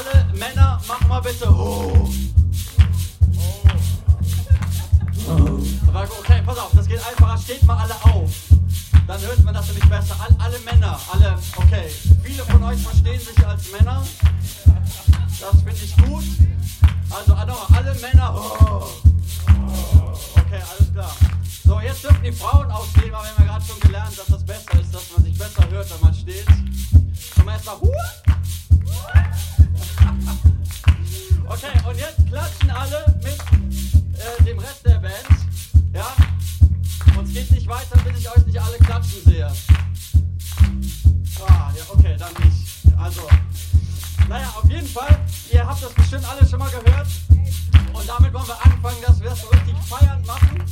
alle, Männer, machen mal bitte. Oh. Aber okay, pass auf, das geht einfacher. Steht mal alle auf. Dann hört man das nämlich besser. All, alle Männer, alle, okay. Viele von euch verstehen sich als Männer. Das finde ich gut. Also alle Männer. Oh. Okay, alles klar. So, jetzt dürfen die Frauen aufstehen, aber wir haben ja gerade schon gelernt, dass das besser ist, dass man sich besser hört, wenn man steht. Wir erstmal. Okay, und jetzt klatschen alle mit äh, dem Rest der Band. Ja? Es geht nicht weiter, bis ich euch nicht alle klatschen sehe. Ah, ja, okay, dann nicht. Also, naja, auf jeden Fall, ihr habt das bestimmt alle schon mal gehört. Und damit wollen wir anfangen, dass wir das so richtig feiernd machen.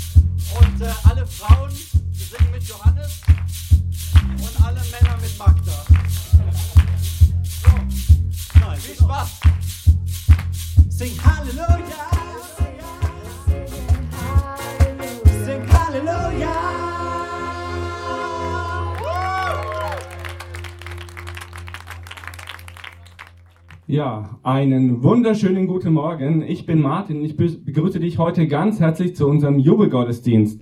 Und äh, alle Frauen singen mit Johannes und alle Männer mit Magda. Spaß. Sing Halleluja. Sing Halleluja. Ja, einen wunderschönen guten Morgen. Ich bin Martin ich begrüße dich heute ganz herzlich zu unserem Jubelgottesdienst.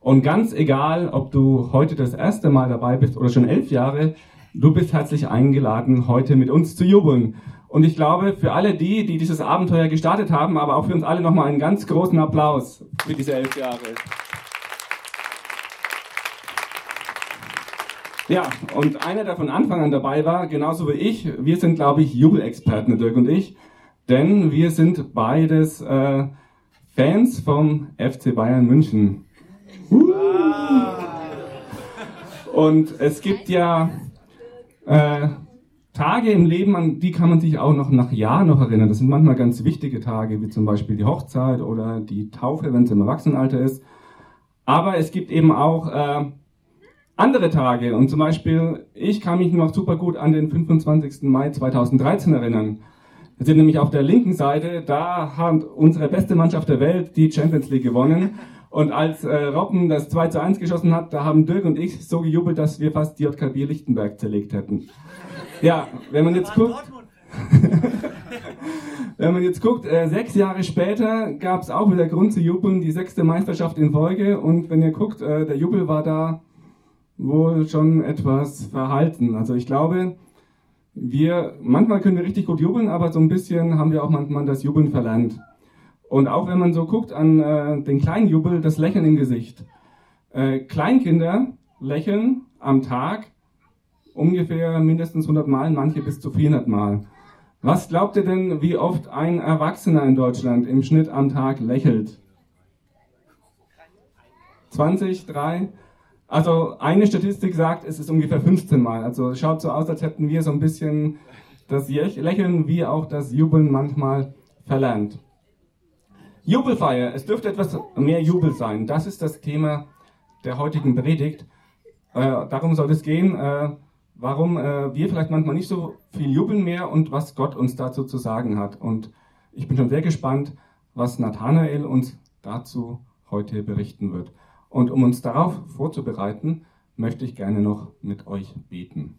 Und ganz egal, ob du heute das erste Mal dabei bist oder schon elf Jahre, du bist herzlich eingeladen, heute mit uns zu jubeln. Und ich glaube, für alle die, die dieses Abenteuer gestartet haben, aber auch für uns alle nochmal einen ganz großen Applaus für diese elf Jahre. Ja, und einer, der von Anfang an dabei war, genauso wie ich, wir sind, glaube ich, Jubelexperten, Dirk und ich, denn wir sind beides äh, Fans vom FC Bayern München. Und es gibt ja äh, Tage im Leben, an die kann man sich auch noch nach Jahren noch erinnern. Das sind manchmal ganz wichtige Tage, wie zum Beispiel die Hochzeit oder die Taufe, wenn es im Erwachsenenalter ist. Aber es gibt eben auch äh, andere Tage. Und zum Beispiel, ich kann mich noch super gut an den 25. Mai 2013 erinnern. Wir sind nämlich auf der linken Seite, da hat unsere beste Mannschaft der Welt die Champions League gewonnen. Und als äh, Robben das 2 zu 1 geschossen hat, da haben Dirk und ich so gejubelt, dass wir fast die JKB Lichtenberg zerlegt hätten. Ja, wenn man jetzt guckt, wenn man jetzt guckt, äh, sechs Jahre später gab es auch wieder Grund zu jubeln, die sechste Meisterschaft in Folge. Und wenn ihr guckt, äh, der Jubel war da wohl schon etwas verhalten. Also ich glaube, wir, manchmal können wir richtig gut jubeln, aber so ein bisschen haben wir auch manchmal das Jubeln verlernt. Und auch wenn man so guckt an äh, den kleinen Jubel, das Lächeln im Gesicht. Kleinkinder lächeln am Tag ungefähr mindestens 100 Mal, manche bis zu 400 Mal. Was glaubt ihr denn, wie oft ein Erwachsener in Deutschland im Schnitt am Tag lächelt? 20, 3? Also eine Statistik sagt, es ist ungefähr 15 Mal. Also es schaut so aus, als hätten wir so ein bisschen das Lächeln wie auch das Jubeln manchmal verlernt. Jubelfeier, es dürfte etwas mehr Jubel sein. Das ist das Thema der heutigen Predigt. Äh, darum soll es gehen, äh, warum äh, wir vielleicht manchmal nicht so viel jubeln mehr und was Gott uns dazu zu sagen hat. Und ich bin schon sehr gespannt, was Nathanael uns dazu heute berichten wird. Und um uns darauf vorzubereiten, möchte ich gerne noch mit euch beten.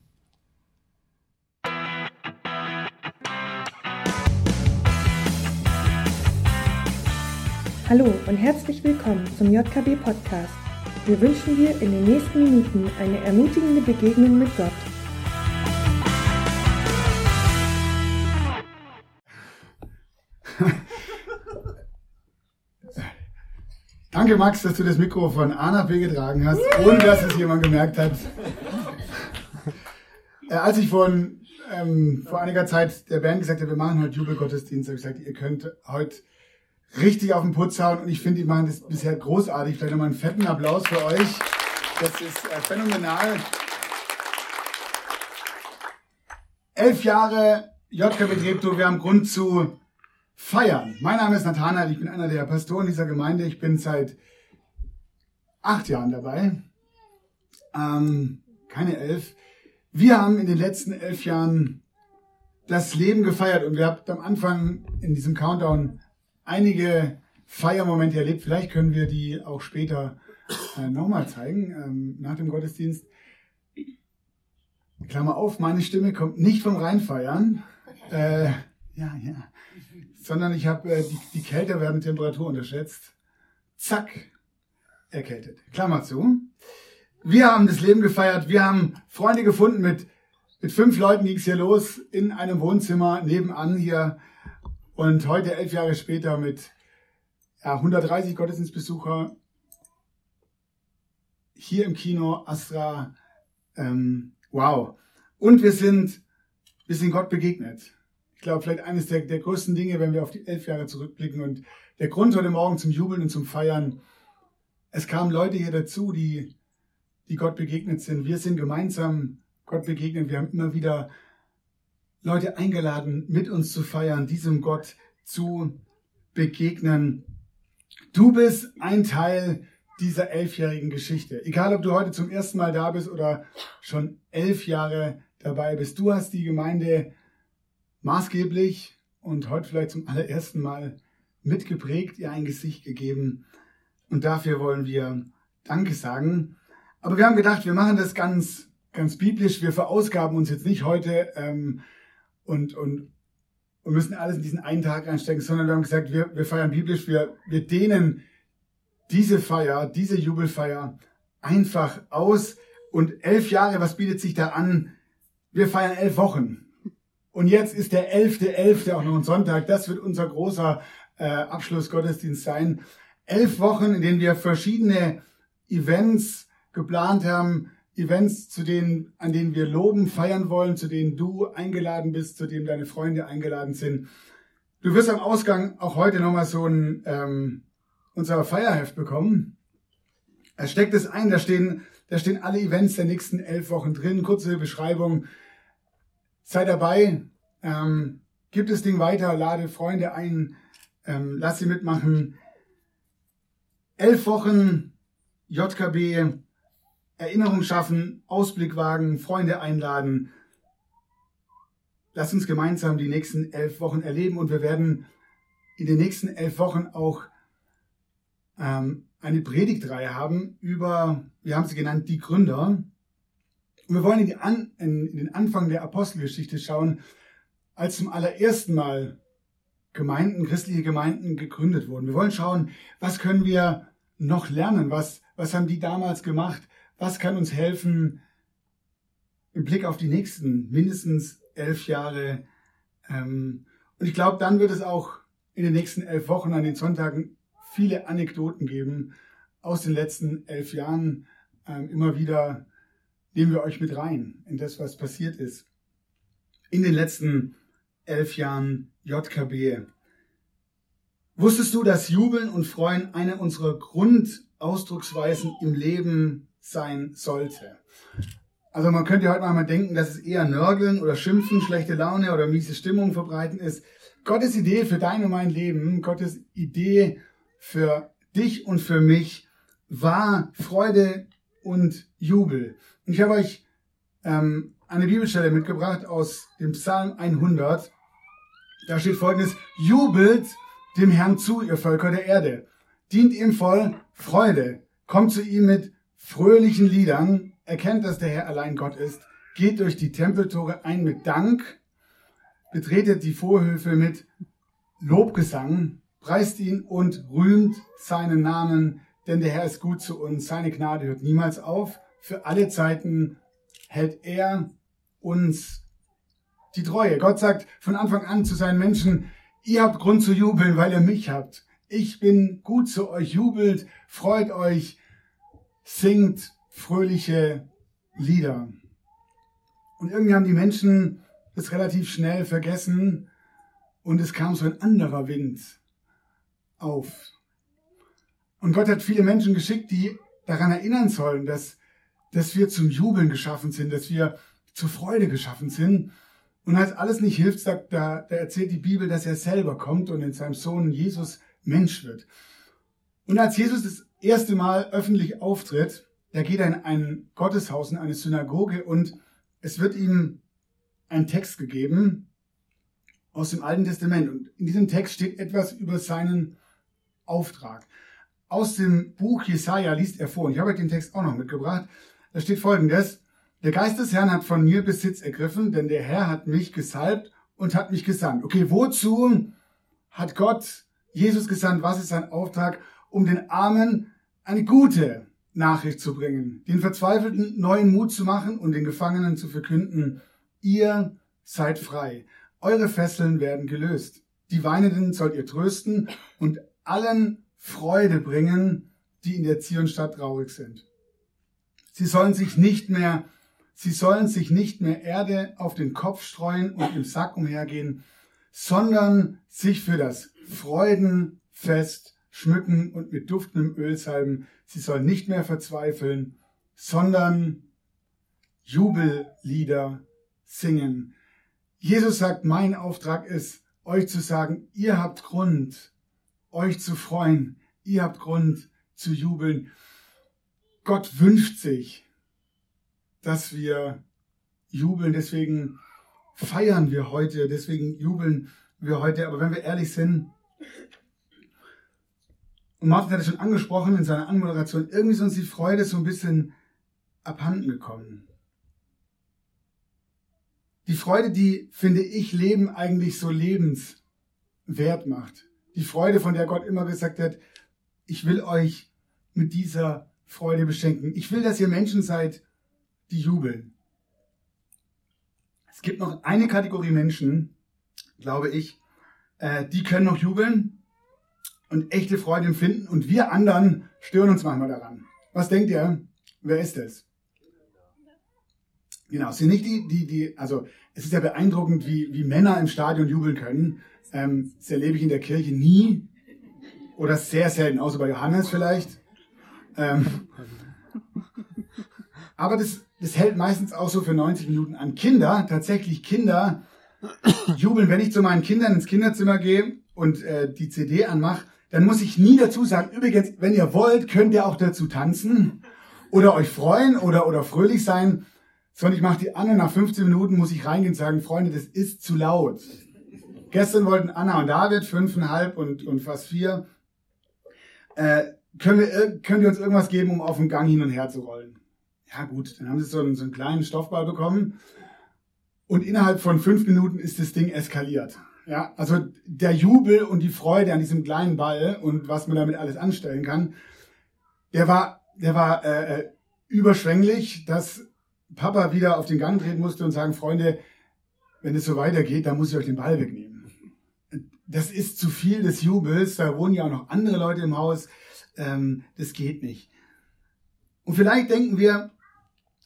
Hallo und herzlich willkommen zum JKB Podcast. Wir wünschen dir in den nächsten Minuten eine ermutigende Begegnung mit Gott. Danke, Max, dass du das Mikro von A nach B getragen hast, ohne dass es jemand gemerkt hat. Äh, als ich von, ähm, vor einiger Zeit der Band gesagt habe, wir machen heute Jubelgottesdienst, habe ich gesagt, ihr könnt heute richtig auf den Putz hauen und ich finde, die machen das bisher großartig. Vielleicht nochmal einen fetten Applaus für euch. Das ist äh, phänomenal. Elf Jahre JKW Treptow, wir haben Grund zu feiern. Mein Name ist Nathanael, ich bin einer der Pastoren dieser Gemeinde. Ich bin seit acht Jahren dabei. Ähm, keine elf. Wir haben in den letzten elf Jahren das Leben gefeiert und wir habt am Anfang in diesem Countdown einige Feiermomente erlebt. Vielleicht können wir die auch später äh, nochmal zeigen, ähm, nach dem Gottesdienst. Klammer auf, meine Stimme kommt nicht vom Reinfeiern. Äh, ja, ja. Sondern ich habe äh, die, die Kälte werden Temperatur unterschätzt. Zack, erkältet. Klammer zu. Wir haben das Leben gefeiert. Wir haben Freunde gefunden. Mit, mit fünf Leuten ging es hier los in einem Wohnzimmer nebenan hier. Und heute, elf Jahre später, mit ja, 130 Gottesdienstbesucher hier im Kino Astra. Ähm, wow. Und wir sind, wir sind Gott begegnet. Ich glaube, vielleicht eines der, der größten Dinge, wenn wir auf die elf Jahre zurückblicken. Und der Grund heute Morgen zum Jubeln und zum Feiern. Es kamen Leute hier dazu, die die Gott begegnet sind. Wir sind gemeinsam Gott begegnet. Wir haben immer wieder Leute eingeladen, mit uns zu feiern, diesem Gott zu begegnen. Du bist ein Teil dieser elfjährigen Geschichte. Egal, ob du heute zum ersten Mal da bist oder schon elf Jahre dabei bist. Du hast die Gemeinde maßgeblich und heute vielleicht zum allerersten Mal mitgeprägt, ihr ein Gesicht gegeben. Und dafür wollen wir Danke sagen. Aber wir haben gedacht, wir machen das ganz, ganz biblisch. Wir verausgaben uns jetzt nicht heute ähm, und, und, und müssen alles in diesen einen Tag reinstecken, sondern wir haben gesagt, wir, wir feiern biblisch. Wir, wir dehnen diese Feier, diese Jubelfeier einfach aus. Und elf Jahre, was bietet sich da an? Wir feiern elf Wochen. Und jetzt ist der elfte, elfte auch noch ein Sonntag. Das wird unser großer äh, Abschlussgottesdienst sein. Elf Wochen, in denen wir verschiedene Events geplant haben, Events, zu denen, an denen wir loben, feiern wollen, zu denen du eingeladen bist, zu denen deine Freunde eingeladen sind. Du wirst am Ausgang auch heute nochmal so ein ähm, unser Feierheft bekommen. Es steckt es ein, da stehen, da stehen alle Events der nächsten elf Wochen drin, kurze Beschreibung. Sei dabei, ähm, gib das Ding weiter, lade Freunde ein, ähm, lass sie mitmachen. Elf Wochen JKB Erinnerung schaffen, Ausblick wagen, Freunde einladen. Lass uns gemeinsam die nächsten elf Wochen erleben und wir werden in den nächsten elf Wochen auch ähm, eine Predigtreihe haben über, wir haben sie genannt, die Gründer. Und wir wollen in, An, in den Anfang der Apostelgeschichte schauen, als zum allerersten Mal Gemeinden, christliche Gemeinden gegründet wurden. Wir wollen schauen, was können wir noch lernen, was, was haben die damals gemacht, was kann uns helfen im Blick auf die nächsten mindestens elf Jahre. Ähm, und ich glaube, dann wird es auch in den nächsten elf Wochen an den Sonntagen viele Anekdoten geben aus den letzten elf Jahren. Ähm, immer wieder nehmen wir euch mit rein in das, was passiert ist. In den letzten elf Jahren JKB. Wusstest du, dass Jubeln und Freuen eine unserer Grundausdrucksweisen im Leben sein sollte. Also man könnte heute mal denken, dass es eher Nörgeln oder Schimpfen, schlechte Laune oder miese Stimmung verbreiten ist. Gottes Idee für dein und mein Leben, Gottes Idee für dich und für mich war Freude und Jubel. Ich habe euch ähm, eine Bibelstelle mitgebracht aus dem Psalm 100. Da steht folgendes, jubelt dem Herrn zu, ihr Völker der Erde. Dient ihm voll Freude. Kommt zu ihm mit fröhlichen Liedern, erkennt, dass der Herr allein Gott ist, geht durch die Tempeltore ein mit Dank, betretet die Vorhöfe mit Lobgesang, preist ihn und rühmt seinen Namen, denn der Herr ist gut zu uns, seine Gnade hört niemals auf, für alle Zeiten hält er uns die Treue. Gott sagt von Anfang an zu seinen Menschen, ihr habt Grund zu jubeln, weil ihr mich habt. Ich bin gut zu euch, jubelt, freut euch, singt fröhliche Lieder. Und irgendwie haben die Menschen das relativ schnell vergessen und es kam so ein anderer Wind. auf. Und Gott hat viele Menschen geschickt, die daran erinnern sollen, dass, dass wir zum Jubeln geschaffen sind, dass wir zur Freude geschaffen sind. Und als alles nicht hilft, sagt, da, da erzählt die Bibel, dass er selber kommt und in seinem Sohn Jesus Mensch wird. Und als Jesus das erste Mal öffentlich auftritt, da geht er in ein Gotteshaus, in eine Synagoge und es wird ihm ein Text gegeben aus dem Alten Testament. Und in diesem Text steht etwas über seinen Auftrag. Aus dem Buch Jesaja liest er vor. Und ich habe euch den Text auch noch mitgebracht. Da steht folgendes. Der Geist des Herrn hat von mir Besitz ergriffen, denn der Herr hat mich gesalbt und hat mich gesandt. Okay, wozu hat Gott Jesus gesandt? Was ist sein Auftrag? Um den Armen eine gute Nachricht zu bringen, den Verzweifelten neuen Mut zu machen und den Gefangenen zu verkünden, ihr seid frei. Eure Fesseln werden gelöst. Die Weinenden sollt ihr trösten und allen Freude bringen, die in der Zionstadt traurig sind. Sie sollen sich nicht mehr, sie sollen sich nicht mehr Erde auf den Kopf streuen und im Sack umhergehen, sondern sich für das Freudenfest schmücken und mit duftendem Öl salben. Sie sollen nicht mehr verzweifeln, sondern Jubellieder singen. Jesus sagt, mein Auftrag ist, euch zu sagen, ihr habt Grund, euch zu freuen, ihr habt Grund zu jubeln. Gott wünscht sich, dass wir jubeln, deswegen feiern wir heute, deswegen jubeln wir heute. Aber wenn wir ehrlich sind, und Martin hat es schon angesprochen in seiner Anmoderation, irgendwie ist uns die Freude so ein bisschen abhanden gekommen. Die Freude, die, finde ich, Leben eigentlich so lebenswert macht. Die Freude, von der Gott immer gesagt hat, ich will euch mit dieser Freude beschenken. Ich will, dass ihr Menschen seid, die jubeln. Es gibt noch eine Kategorie Menschen, glaube ich, äh, die können noch jubeln und echte Freude empfinden und wir anderen stören uns manchmal daran. Was denkt ihr? Wer ist es? Genau, es sind nicht die, die, die, also es ist ja beeindruckend, wie, wie Männer im Stadion jubeln können. Ähm, das erlebe ich in der Kirche nie oder sehr selten, außer bei Johannes vielleicht. Ähm, aber das, das hält meistens auch so für 90 Minuten an. Kinder, tatsächlich Kinder, jubeln, wenn ich zu meinen Kindern ins Kinderzimmer gehe und äh, die CD anmache, dann muss ich nie dazu sagen, übrigens, wenn ihr wollt, könnt ihr auch dazu tanzen oder euch freuen oder, oder fröhlich sein. Sondern ich mache die an und nach 15 Minuten muss ich reingehen und sagen, Freunde, das ist zu laut. Gestern wollten Anna und David fünfeinhalb und, und fast vier. Äh, können, wir, können wir uns irgendwas geben, um auf dem Gang hin und her zu rollen? Ja gut, dann haben sie so einen, so einen kleinen Stoffball bekommen. Und innerhalb von fünf Minuten ist das Ding eskaliert. Ja, also der Jubel und die Freude an diesem kleinen Ball und was man damit alles anstellen kann, der war, der war äh, äh überschwänglich, dass Papa wieder auf den Gang treten musste und sagen, Freunde, wenn es so weitergeht, dann muss ich euch den Ball wegnehmen. Das ist zu viel des Jubels, da wohnen ja auch noch andere Leute im Haus, ähm, das geht nicht. Und vielleicht denken wir,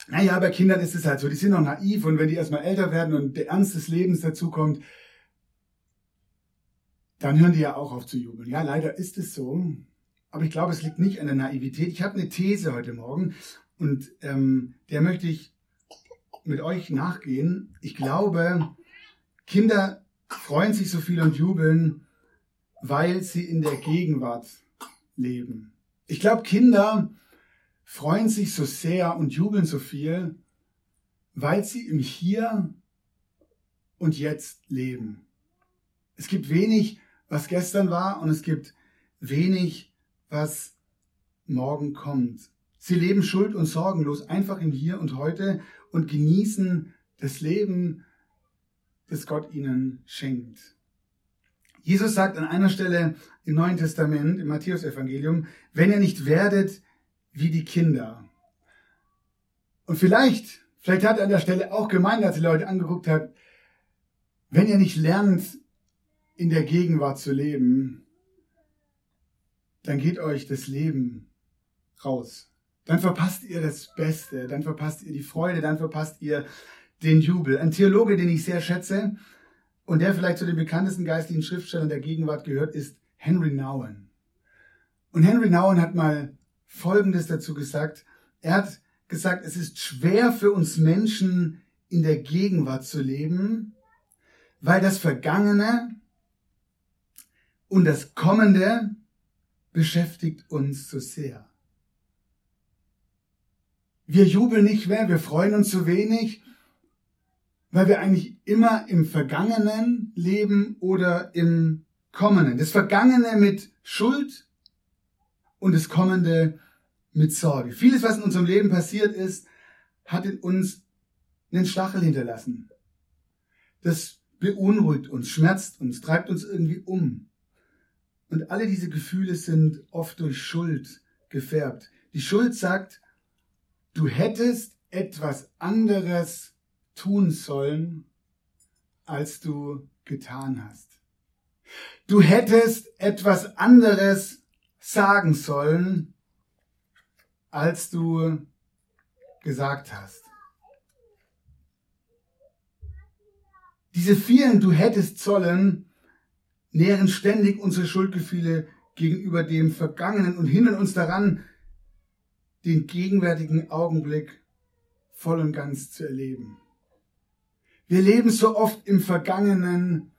naja, bei Kindern ist es halt so, die sind noch naiv und wenn die erstmal älter werden und der Ernst des Lebens dazukommt, dann hören die ja auch auf zu jubeln. Ja, leider ist es so. Aber ich glaube, es liegt nicht an der Naivität. Ich habe eine These heute Morgen und ähm, der möchte ich mit euch nachgehen. Ich glaube, Kinder freuen sich so viel und jubeln, weil sie in der Gegenwart leben. Ich glaube, Kinder freuen sich so sehr und jubeln so viel, weil sie im Hier und Jetzt leben. Es gibt wenig, was gestern war und es gibt wenig, was morgen kommt. Sie leben schuld und sorgenlos einfach im Hier und heute und genießen das Leben, das Gott ihnen schenkt. Jesus sagt an einer Stelle im Neuen Testament, im Matthäusevangelium, wenn ihr nicht werdet wie die Kinder. Und vielleicht, vielleicht hat er an der Stelle auch gemeint, als die Leute angeguckt hat, wenn ihr nicht lernt, in der Gegenwart zu leben, dann geht euch das Leben raus. Dann verpasst ihr das Beste, dann verpasst ihr die Freude, dann verpasst ihr den Jubel. Ein Theologe, den ich sehr schätze und der vielleicht zu den bekanntesten geistlichen Schriftstellern der Gegenwart gehört, ist Henry Nouwen. Und Henry Nouwen hat mal Folgendes dazu gesagt. Er hat gesagt, es ist schwer für uns Menschen in der Gegenwart zu leben, weil das Vergangene und das Kommende beschäftigt uns so sehr. Wir jubeln nicht mehr, wir freuen uns zu wenig, weil wir eigentlich immer im Vergangenen leben oder im Kommenden. Das Vergangene mit Schuld und das Kommende mit Sorge. Vieles, was in unserem Leben passiert ist, hat in uns einen Stachel hinterlassen. Das beunruhigt uns, schmerzt uns, treibt uns irgendwie um. Und alle diese Gefühle sind oft durch Schuld gefärbt. Die Schuld sagt, du hättest etwas anderes tun sollen, als du getan hast. Du hättest etwas anderes sagen sollen, als du gesagt hast. Diese vielen Du hättest sollen nähren ständig unsere Schuldgefühle gegenüber dem Vergangenen und hindern uns daran, den gegenwärtigen Augenblick voll und ganz zu erleben. Wir leben so oft im Vergangenen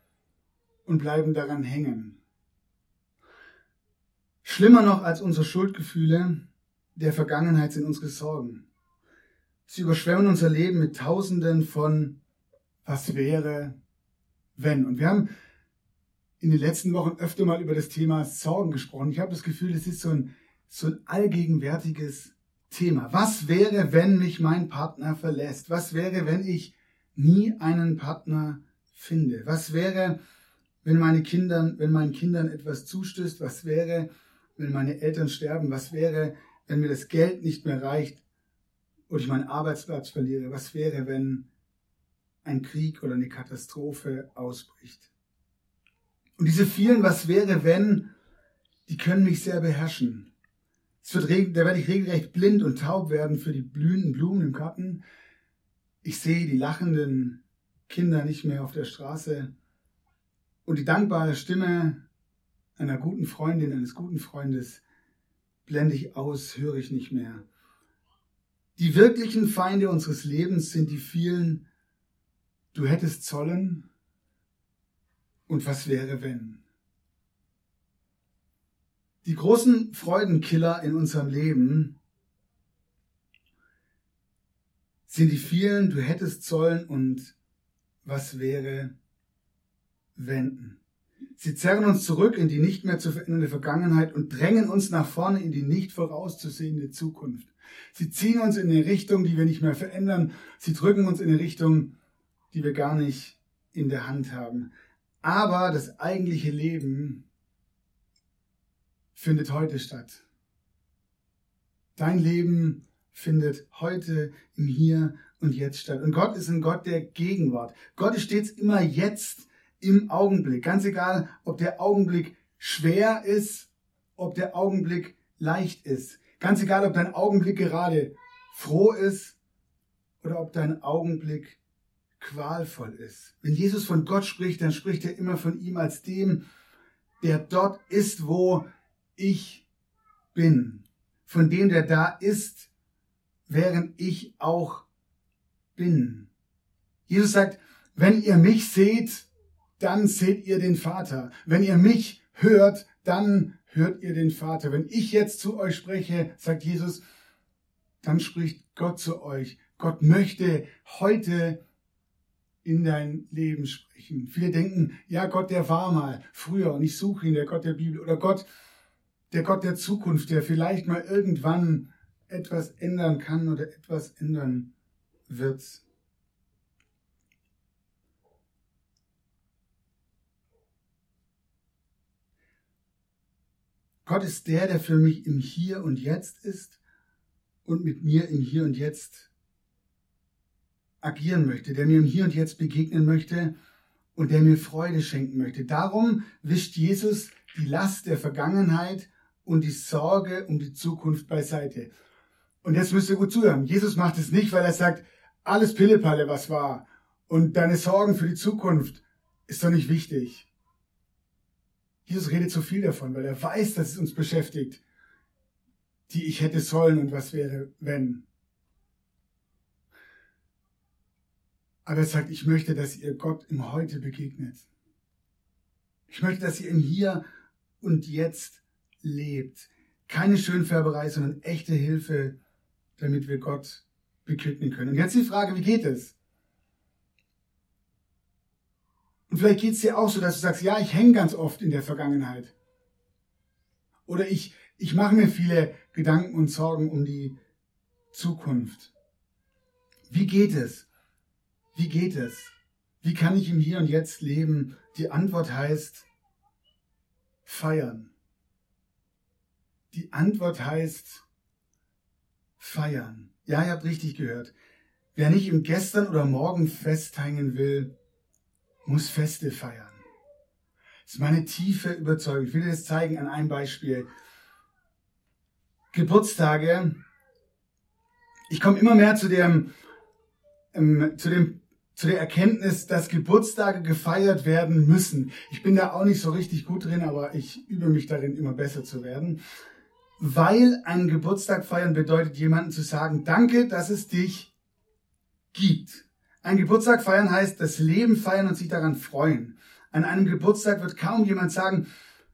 und bleiben daran hängen. Schlimmer noch als unsere Schuldgefühle der Vergangenheit sind unsere Sorgen. Sie überschwemmen unser Leben mit Tausenden von was wäre, wenn. Und wir haben in den letzten Wochen öfter mal über das Thema Sorgen gesprochen. Ich habe das Gefühl, es ist so ein, so ein allgegenwärtiges Thema. Was wäre, wenn mich mein Partner verlässt? Was wäre, wenn ich nie einen Partner finde? Was wäre, wenn meine Kinder, wenn meinen Kindern etwas zustößt? Was wäre, wenn meine Eltern sterben? Was wäre, wenn mir das Geld nicht mehr reicht und ich meinen Arbeitsplatz verliere? Was wäre, wenn ein Krieg oder eine Katastrophe ausbricht? Und diese vielen Was wäre, wenn, die können mich sehr beherrschen. Es wird, da werde ich regelrecht blind und taub werden für die blühenden Blumen im Garten, ich sehe die lachenden Kinder nicht mehr auf der Straße und die dankbare Stimme einer guten Freundin, eines guten Freundes blende ich aus, höre ich nicht mehr. Die wirklichen Feinde unseres Lebens sind die vielen, du hättest zollen und was wäre wenn. Die großen Freudenkiller in unserem Leben sind die vielen, du hättest sollen und was wäre, wenden. Sie zerren uns zurück in die nicht mehr zu verändernde Vergangenheit und drängen uns nach vorne in die nicht vorauszusehende Zukunft. Sie ziehen uns in eine Richtung, die wir nicht mehr verändern. Sie drücken uns in eine Richtung, die wir gar nicht in der Hand haben. Aber das eigentliche Leben findet heute statt. Dein Leben findet heute im Hier und Jetzt statt. Und Gott ist ein Gott der Gegenwart. Gott ist stets immer jetzt im Augenblick. Ganz egal, ob der Augenblick schwer ist, ob der Augenblick leicht ist. Ganz egal, ob dein Augenblick gerade froh ist oder ob dein Augenblick qualvoll ist. Wenn Jesus von Gott spricht, dann spricht er immer von ihm als dem, der dort ist, wo ich bin. Von dem, der da ist, während ich auch bin. Jesus sagt, wenn ihr mich seht, dann seht ihr den Vater. Wenn ihr mich hört, dann hört ihr den Vater. Wenn ich jetzt zu euch spreche, sagt Jesus, dann spricht Gott zu euch. Gott möchte heute in dein Leben sprechen. Viele denken, ja, Gott, der war mal früher und ich suche ihn, der Gott der Bibel oder Gott, der Gott der Zukunft, der vielleicht mal irgendwann etwas ändern kann oder etwas ändern wird. Gott ist der, der für mich im Hier und Jetzt ist und mit mir im Hier und Jetzt agieren möchte, der mir im Hier und Jetzt begegnen möchte und der mir Freude schenken möchte. Darum wischt Jesus die Last der Vergangenheit und die Sorge um die Zukunft beiseite. Und jetzt müsst ihr gut zuhören. Jesus macht es nicht, weil er sagt, alles Pillepalle, was war. Und deine Sorgen für die Zukunft ist doch nicht wichtig. Jesus redet so viel davon, weil er weiß, dass es uns beschäftigt, die ich hätte sollen und was wäre, wenn. Aber er sagt, ich möchte, dass ihr Gott im Heute begegnet. Ich möchte, dass ihr im Hier und Jetzt lebt. Keine Schönfärberei, sondern echte Hilfe, damit wir Gott begegnen können. Und jetzt die Frage, wie geht es? Und vielleicht geht es dir auch so, dass du sagst, ja, ich hänge ganz oft in der Vergangenheit. Oder ich, ich mache mir viele Gedanken und Sorgen um die Zukunft. Wie geht es? Wie geht es? Wie kann ich im Hier und Jetzt leben? Die Antwort heißt feiern. Die Antwort heißt feiern. Ja, ihr habt richtig gehört. Wer nicht im Gestern oder Morgen festhängen will, muss Feste feiern. Das ist meine tiefe Überzeugung. Ich will dir das zeigen an einem Beispiel. Geburtstage. Ich komme immer mehr zu dem, ähm, zu dem, zu der Erkenntnis, dass Geburtstage gefeiert werden müssen. Ich bin da auch nicht so richtig gut drin, aber ich übe mich darin, immer besser zu werden. Weil einen Geburtstag feiern bedeutet, jemandem zu sagen, danke, dass es dich gibt. Ein Geburtstag feiern heißt das Leben feiern und sich daran freuen. An einem Geburtstag wird kaum jemand sagen,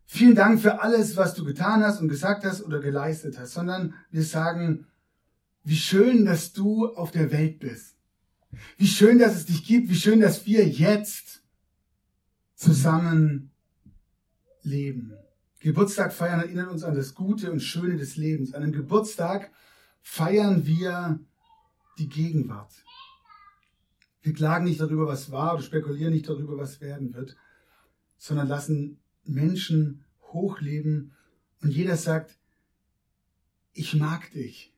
vielen Dank für alles, was du getan hast und gesagt hast oder geleistet hast, sondern wir sagen, wie schön, dass du auf der Welt bist. Wie schön, dass es dich gibt, wie schön, dass wir jetzt zusammen leben. Geburtstag feiern erinnert uns an das Gute und Schöne des Lebens. An einem Geburtstag feiern wir die Gegenwart. Wir klagen nicht darüber, was war, oder spekulieren nicht darüber, was werden wird, sondern lassen Menschen hochleben und jeder sagt, ich mag dich.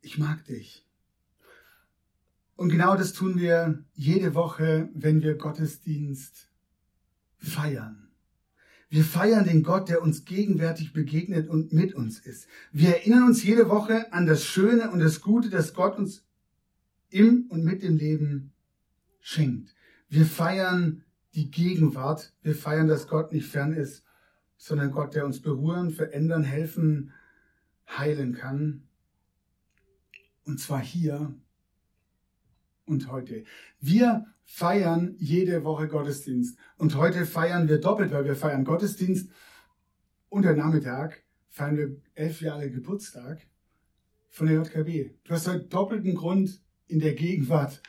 Ich mag dich. Und genau das tun wir jede Woche, wenn wir Gottesdienst feiern. Wir feiern den Gott, der uns gegenwärtig begegnet und mit uns ist. Wir erinnern uns jede Woche an das Schöne und das Gute, das Gott uns im und mit dem Leben schenkt. Wir feiern die Gegenwart. Wir feiern, dass Gott nicht fern ist, sondern Gott, der uns berühren, verändern, helfen, heilen kann. Und zwar hier und heute. Wir feiern jede Woche Gottesdienst. Und heute feiern wir doppelt, weil wir feiern Gottesdienst und der Nachmittag feiern wir elf Jahre Geburtstag von der JKB. Du hast heute doppelten Grund, in der Gegenwart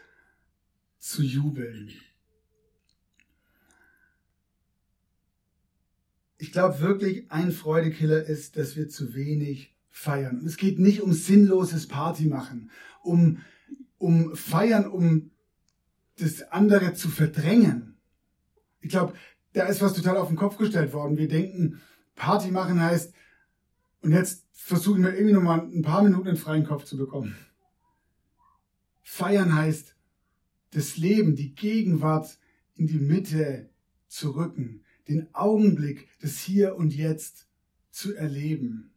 zu jubeln. Ich glaube wirklich, ein Freudekiller ist, dass wir zu wenig feiern. Und es geht nicht um sinnloses Party machen, um, um feiern, um das andere zu verdrängen. Ich glaube, da ist was total auf den Kopf gestellt worden. Wir denken, Party machen heißt, und jetzt versuchen wir irgendwie nochmal ein paar Minuten einen freien Kopf zu bekommen. Feiern heißt, das Leben, die Gegenwart in die Mitte zu rücken, den Augenblick des Hier und Jetzt zu erleben.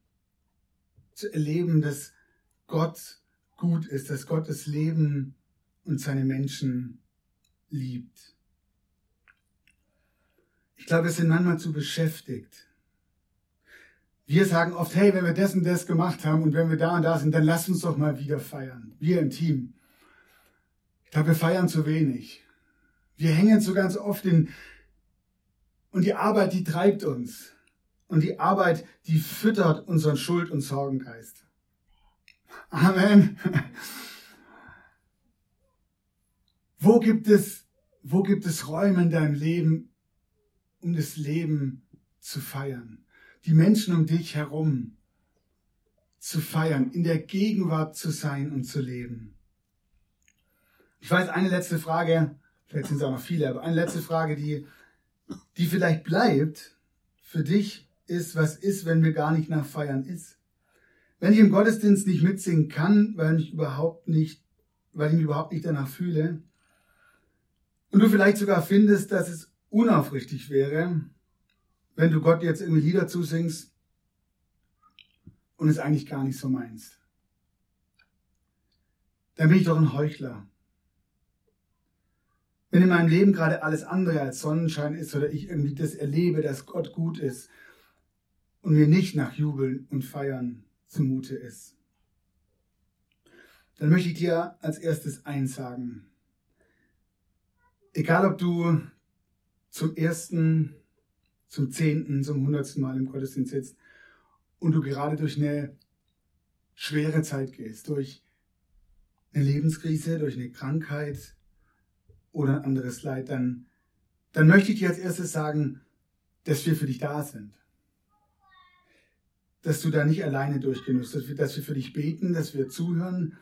Zu erleben, dass Gott gut ist, dass Gott das Leben und seine Menschen liebt. Ich glaube, wir sind manchmal zu beschäftigt. Wir sagen oft, hey, wenn wir das und das gemacht haben und wenn wir da und da sind, dann lass uns doch mal wieder feiern. Wir im Team. Ich glaube, wir feiern zu wenig. Wir hängen so ganz oft in, und die Arbeit, die treibt uns. Und die Arbeit, die füttert unseren Schuld- und Sorgengeist. Amen. Wo gibt es, wo gibt es Räume in deinem Leben, um das Leben zu feiern? Die Menschen um dich herum zu feiern, in der Gegenwart zu sein und zu leben. Ich weiß, eine letzte Frage, vielleicht sind es auch noch viele, aber eine letzte Frage, die, die vielleicht bleibt für dich, ist, was ist, wenn mir gar nicht nach Feiern ist? Wenn ich im Gottesdienst nicht mitsingen kann, weil ich überhaupt nicht, weil ich mich überhaupt nicht danach fühle, und du vielleicht sogar findest, dass es unaufrichtig wäre, wenn du Gott jetzt irgendwie Lieder zusingst und es eigentlich gar nicht so meinst. Dann bin ich doch ein Heuchler. wenn in meinem Leben gerade alles andere als Sonnenschein ist oder ich irgendwie das erlebe, dass Gott gut ist und mir nicht nach Jubeln und Feiern zumute ist, dann möchte ich dir als erstes eins sagen. Egal ob du zum ersten, zum zehnten, zum hundertsten Mal im Gottesdienst sitzt und du gerade durch eine schwere Zeit gehst, durch eine Lebenskrise, durch eine Krankheit oder ein anderes Leid, dann, dann möchte ich dir als erstes sagen, dass wir für dich da sind. Dass du da nicht alleine durchgenuss, dass wir, dass wir für dich beten, dass wir zuhören,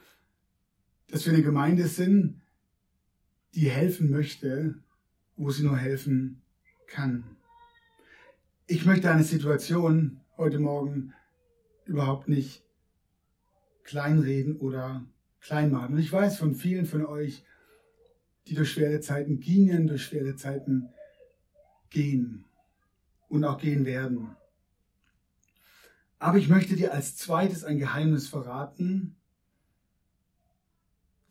dass wir eine Gemeinde sind, die helfen möchte, wo sie nur helfen kann. Ich möchte eine Situation heute Morgen überhaupt nicht kleinreden oder klein machen. Und ich weiß von vielen von euch, die durch schwere Zeiten gingen, durch schwere Zeiten gehen und auch gehen werden. Aber ich möchte dir als zweites ein Geheimnis verraten,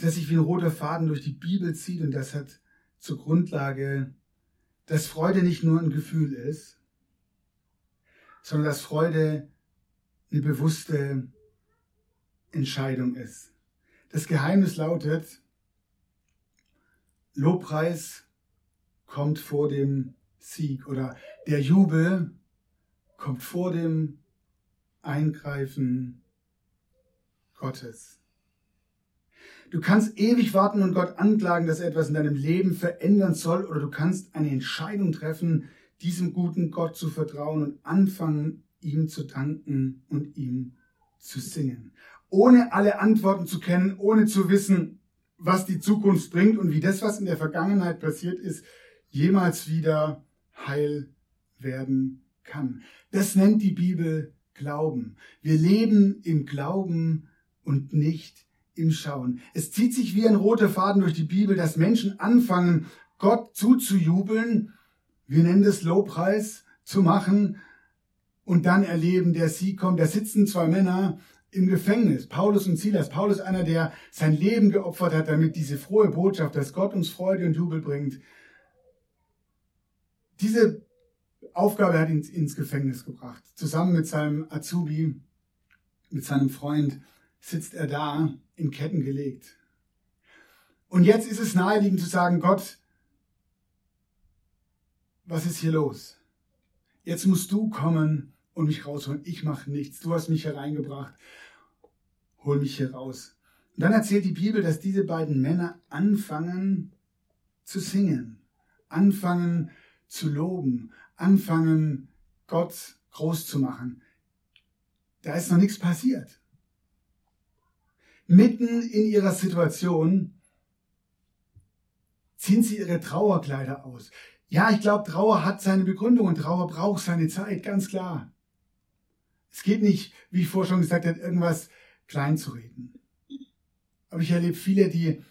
das sich wie ein roter Faden durch die Bibel zieht und das hat zur Grundlage, dass Freude nicht nur ein Gefühl ist, sondern dass Freude eine bewusste Entscheidung ist. Das Geheimnis lautet, Lobpreis kommt vor dem Sieg oder der Jubel kommt vor dem Eingreifen Gottes. Du kannst ewig warten und Gott anklagen, dass er etwas in deinem Leben verändern soll, oder du kannst eine Entscheidung treffen, diesem guten Gott zu vertrauen und anfangen, ihm zu danken und ihm zu singen. Ohne alle Antworten zu kennen, ohne zu wissen, was die Zukunft bringt und wie das, was in der Vergangenheit passiert ist, jemals wieder heil werden kann. Das nennt die Bibel Glauben. Wir leben im Glauben und nicht im Schauen. Es zieht sich wie ein roter Faden durch die Bibel, dass Menschen anfangen, Gott zuzujubeln, wir nennen das Lobpreis, zu machen und dann erleben, der Sieg kommt. Da sitzen zwei Männer im Gefängnis, Paulus und Silas. Paulus einer, der sein Leben geopfert hat, damit diese frohe Botschaft, dass Gott uns Freude und Jubel bringt. Diese Aufgabe hat ihn ins Gefängnis gebracht. Zusammen mit seinem Azubi, mit seinem Freund sitzt er da in Ketten gelegt. Und jetzt ist es naheliegend zu sagen, Gott, was ist hier los? Jetzt musst du kommen und mich rausholen. Ich mache nichts. Du hast mich hereingebracht. Hol mich hier raus. Und dann erzählt die Bibel, dass diese beiden Männer anfangen zu singen, anfangen zu loben, anfangen Gott groß zu machen. Da ist noch nichts passiert mitten in ihrer Situation ziehen sie ihre Trauerkleider aus. Ja, ich glaube, Trauer hat seine Begründung und Trauer braucht seine Zeit, ganz klar. Es geht nicht, wie ich vorher schon gesagt habe, irgendwas klein zu reden. Aber ich erlebe viele, die,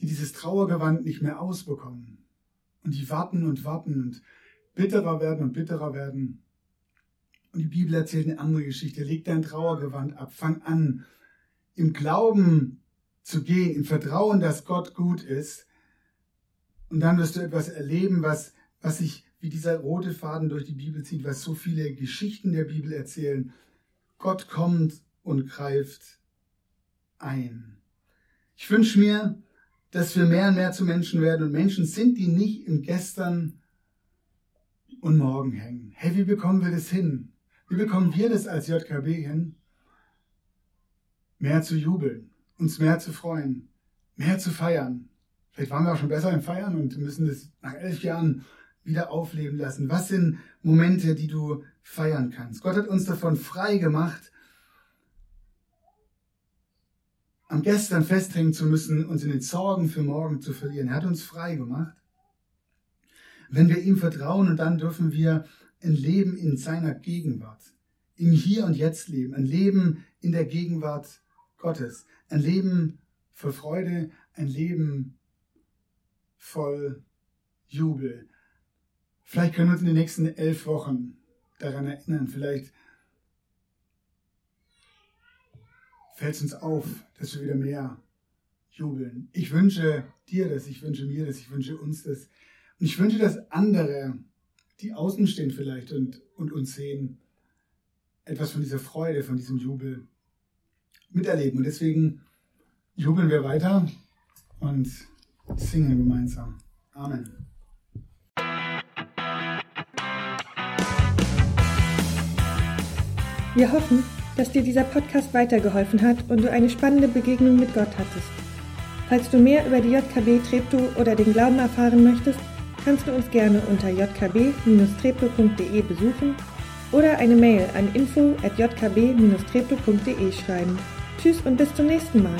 die dieses Trauergewand nicht mehr ausbekommen. Und die warten und warten und bitterer werden und bitterer werden. Und die Bibel erzählt eine andere Geschichte. Leg dein Trauergewand ab. Fang an, im Glauben zu gehen, im Vertrauen, dass Gott gut ist. Und dann wirst du etwas erleben, was, was sich wie dieser rote Faden durch die Bibel zieht, was so viele Geschichten der Bibel erzählen. Gott kommt und greift ein. Ich wünsche mir, dass wir mehr und mehr zu Menschen werden und Menschen sind, die nicht im Gestern und Morgen hängen. Hey, wie bekommen wir das hin? Wie bekommen wir das als JKB hin? Mehr zu jubeln, uns mehr zu freuen, mehr zu feiern. Vielleicht waren wir auch schon besser im Feiern und müssen das nach elf Jahren wieder aufleben lassen. Was sind Momente, die du feiern kannst? Gott hat uns davon frei gemacht, am Gestern festhängen zu müssen, uns in den Sorgen für morgen zu verlieren. Er hat uns frei gemacht. Wenn wir ihm vertrauen und dann dürfen wir ein Leben in seiner Gegenwart, im Hier und Jetzt leben, ein Leben in der Gegenwart Gottes. Ein Leben voll Freude, ein Leben voll Jubel. Vielleicht können wir uns in den nächsten elf Wochen daran erinnern. Vielleicht fällt es uns auf, dass wir wieder mehr jubeln. Ich wünsche dir das, ich wünsche mir das, ich wünsche uns das. Und ich wünsche, dass andere, die außen stehen vielleicht und, und uns sehen, etwas von dieser Freude, von diesem Jubel miterleben. Und deswegen jubeln wir weiter und singen gemeinsam. Amen. Wir hoffen, dass dir dieser Podcast weitergeholfen hat und du eine spannende Begegnung mit Gott hattest. Falls du mehr über die JKB Treptow oder den Glauben erfahren möchtest, kannst du uns gerne unter jkb-treptow.de besuchen oder eine Mail an info@jkb-treptow.de schreiben. Tschüss und bis zum nächsten Mal.